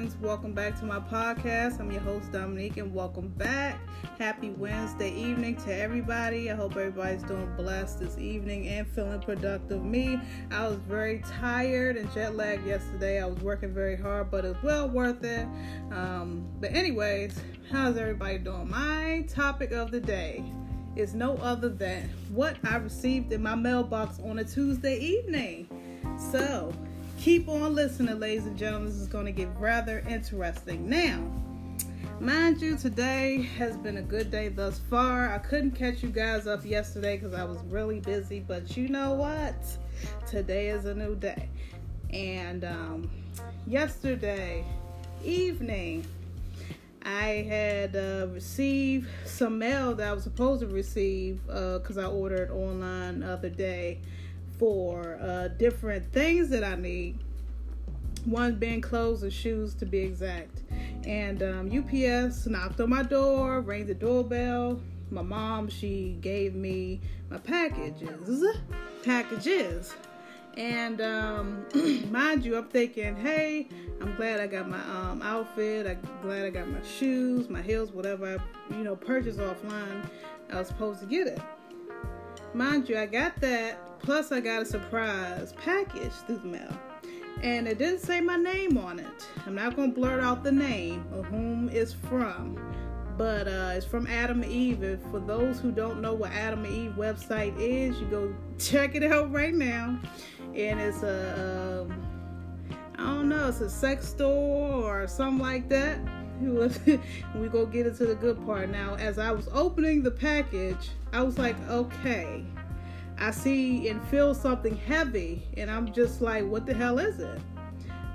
friends. Welcome back to my podcast. I'm your host, Dominique, and welcome back. Happy Wednesday evening to everybody. I hope everybody's doing blessed this evening and feeling productive. Me, I was very tired and jet lagged yesterday. I was working very hard, but it's well worth it. Um, but, anyways, how's everybody doing? My topic of the day is no other than what I received in my mailbox on a Tuesday evening. So, keep on listening, ladies and gentlemen. This is going to get rather interesting. Now, mind you, today has been a good day thus far. I couldn't catch you guys up yesterday because I was really busy, but you know what? Today is a new day. And um, yesterday evening, I had uh, received some mail that I was supposed to receive because uh, I ordered online the other day for uh, different things that I need. One being clothes and shoes to be exact. And um, UPS knocked on my door, rang the doorbell. My mom, she gave me my packages. Packages. And um, mind you, I'm thinking, hey, I'm glad I got my um, outfit. I'm glad I got my shoes, my heels, whatever I, you know, purchased offline. I was supposed to get it. Mind you, I got that. Plus, I got a surprise package through the mail. And it didn't say my name on it. I'm not going to blurt out the name of whom it's from. But uh, it's from Adam and Eve. And for those who don't know what Adam and Eve website is, you go check it out right now. And it's a, um, don't know, it's a sex store or something like that. we go get into the good part. Now, as I was opening the package, I was like, okay, I see and feel something heavy, and I'm just like, what the hell is it?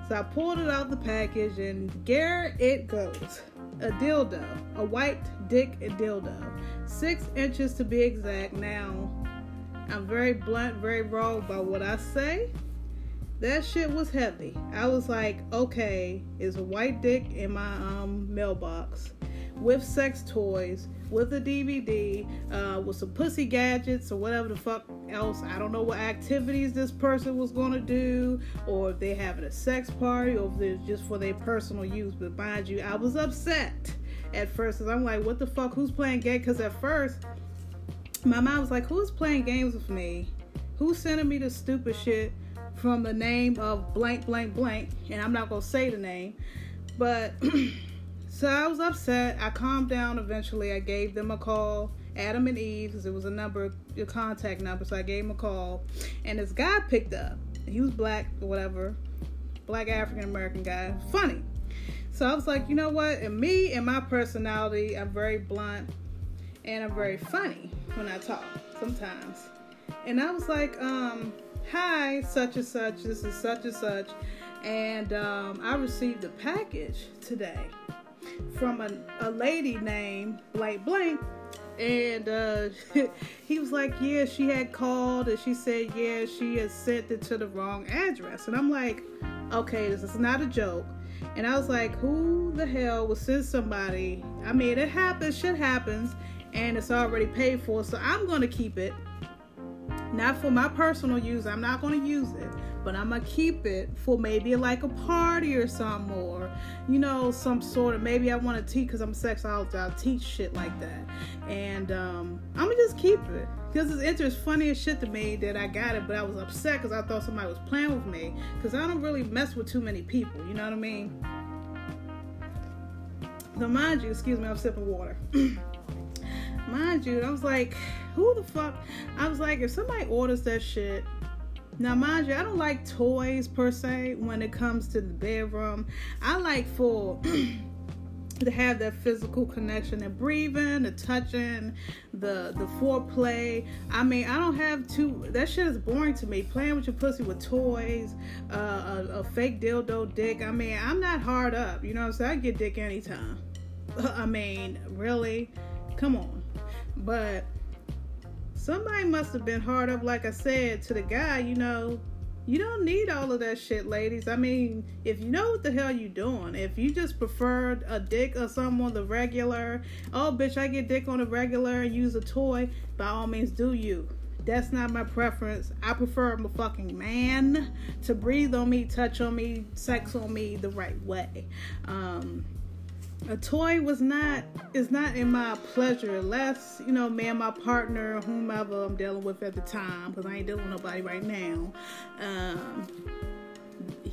So I pulled it out the package, and there it goes a dildo, a white dick dildo, six inches to be exact. Now, I'm very blunt, very raw about what I say. That shit was heavy. I was like, okay, is a white dick in my um mailbox with sex toys, with a DVD, uh, with some pussy gadgets or whatever the fuck else. I don't know what activities this person was gonna do, or if they having a sex party, or if it's just for their personal use. But mind you, I was upset at first because I'm like, what the fuck? Who's playing games? Because at first, my mom was like, who's playing games with me? Who's sending me this stupid shit from the name of blank, blank, blank? And I'm not gonna say the name, but. So I was upset. I calmed down eventually. I gave them a call, Adam and Eve, because it was a number, a contact number. So I gave him a call. And this guy picked up. He was black whatever, black African American guy. Funny. So I was like, you know what? And me and my personality, I'm very blunt and I'm very funny when I talk sometimes. And I was like, um, hi, such and such, this is such and such. And um, I received a package today from a, a lady named Blank Blank. And uh, he was like, Yeah, she had called and she said, Yeah, she has sent it to the wrong address. And I'm like, Okay, this is not a joke. And I was like, Who the hell would send somebody? I mean, it happens, shit happens, and it's already paid for, so I'm gonna keep it. Not for my personal use, I'm not gonna use it but I'm gonna keep it for maybe like a party or something, or you know, some sort of maybe I want to teach because I'm a sexologist. I'll teach shit like that, and um, I'm gonna just keep it because it's interesting, funny as shit to me that I got it, but I was upset because I thought somebody was playing with me because I don't really mess with too many people. You know what I mean? So mind you, excuse me, I'm sipping water. mind you, I was like, who the fuck? I was like, if somebody orders that shit now, mind you, I don't like toys per se when it comes to the bedroom. I like for to have that physical connection and breathing, the touching, the the foreplay. I mean, I don't have to. That shit is boring to me. Playing with your pussy with toys, uh, a, a fake dildo dick. I mean, I'm not hard up. You know what I'm saying? I get dick anytime. I mean, really, come on. But somebody must have been hard up, like I said, to the guy, you know. You don't need all of that shit, ladies. I mean, if you know what the hell you doing, if you just preferred a dick or something on the regular, oh bitch, I get dick on the regular and use a toy, by all means do you. That's not my preference. I prefer a fucking man to breathe on me, touch on me, sex on me the right way. Um, a toy was not is not in my pleasure unless you know me and my partner whomever i'm dealing with at the time because i ain't dealing with nobody right now um,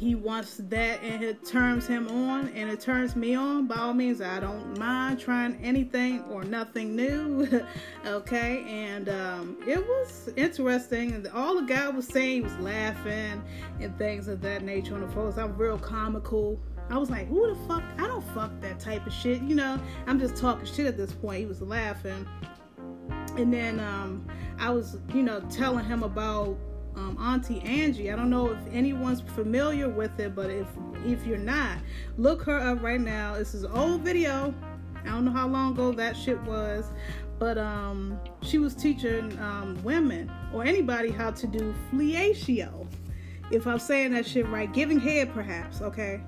he wants that and it turns him on and it turns me on. By all means i don't mind trying anything or nothing new okay? And um, it was interesting. And all the guy was saying he was laughing and things of that nature. On the photos i'm real comical I was like, who the fuck? I don't fuck that type of shit. You know, I'm just talking shit at this point. He was laughing. And then um, I was, you know, telling him about um, Auntie Angel. I don't know if anyone's familiar with it, but if if you're not, look her up right now. This is an old video. I don't know how long ago that shit was, but um, she was teaching um, women or anybody how to do fellatio. If I'm saying that shit right, giving head perhaps, okay?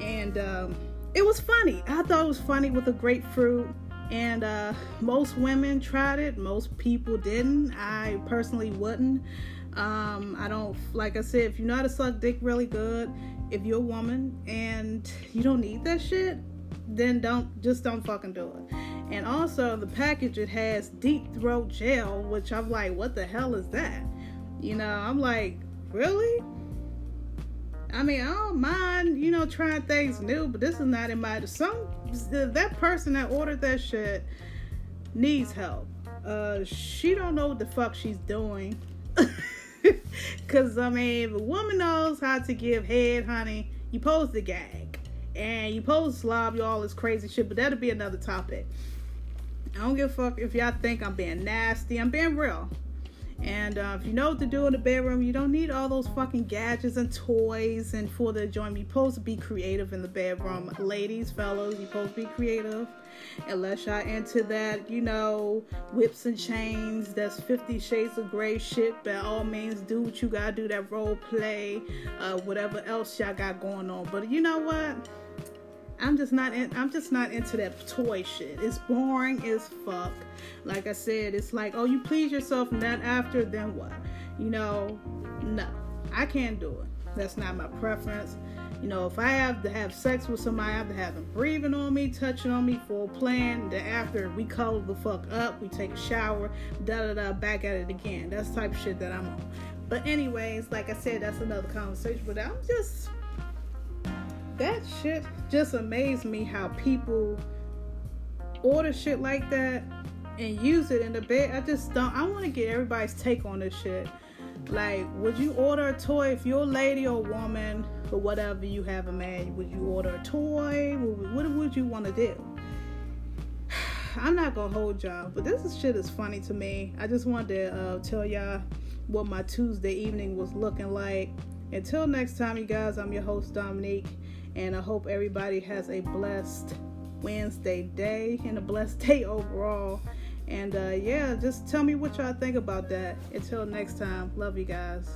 And um, it was funny. I thought it was funny with the grapefruit. And uh, most women tried it, most people didn't. I personally wouldn't. Um, I don't, like I said, if you know how to suck dick really good, if you're a woman and you don't need that shit, then don't, just don't fucking do it. And also, the package, it has deep throat gel, which I'm like, what the hell is that? You know, I'm like, really? I mean, I don't mind, you know, trying things new, but this is not in my some that person that ordered that shit needs help. Uh she don't know what the fuck she's doing. Cause I mean, if a woman knows how to give head, honey, you pose the gag. And you pose slob you all this crazy shit, but that'll be another topic. I don't give a fuck if y'all think I'm being nasty. I'm being real. And uh, if you know what to do in the bedroom, you don't need all those fucking gadgets and toys and for the enjoyment. You're supposed to be creative in the bedroom. Ladies, fellas, you're supposed to be creative. Unless y'all into that, you know, whips and chains, that's 50 shades of Grey shit. By all means, do what you gotta do, that role play, uh, whatever else y'all got going on. But you know what? I'm just not in, I'm just not into that toy shit. It's boring as fuck. Like I said, it's like, oh, you please yourself, not after, then what? You know, no, I can't do it. That's not my preference. You know, if I have to have sex with somebody, I have to have them breathing on me, touching on me, full plan. Then after we cuddle the fuck up, we take a shower, da da da, back at it again. That's type of shit that I'm on. But anyways, like I said, that's another conversation. But I'm just that shit just amazed me how people order shit like that and use it in the bed. I just don't. I want to get everybody's take on this shit. Like, would you order a toy if you're a lady or a woman or whatever you have a man? Would you order a toy? What would you want to do? I'm not gonna hold y'all, but this is shit is funny to me. I just wanted to uh, tell y'all what my Tuesday evening was looking like. Until next time, you guys, I'm your host Dominique. And I hope everybody has a blessed Wednesday day and a blessed day overall. And uh, yeah, just tell me what y'all think about that. Until next time, love you guys.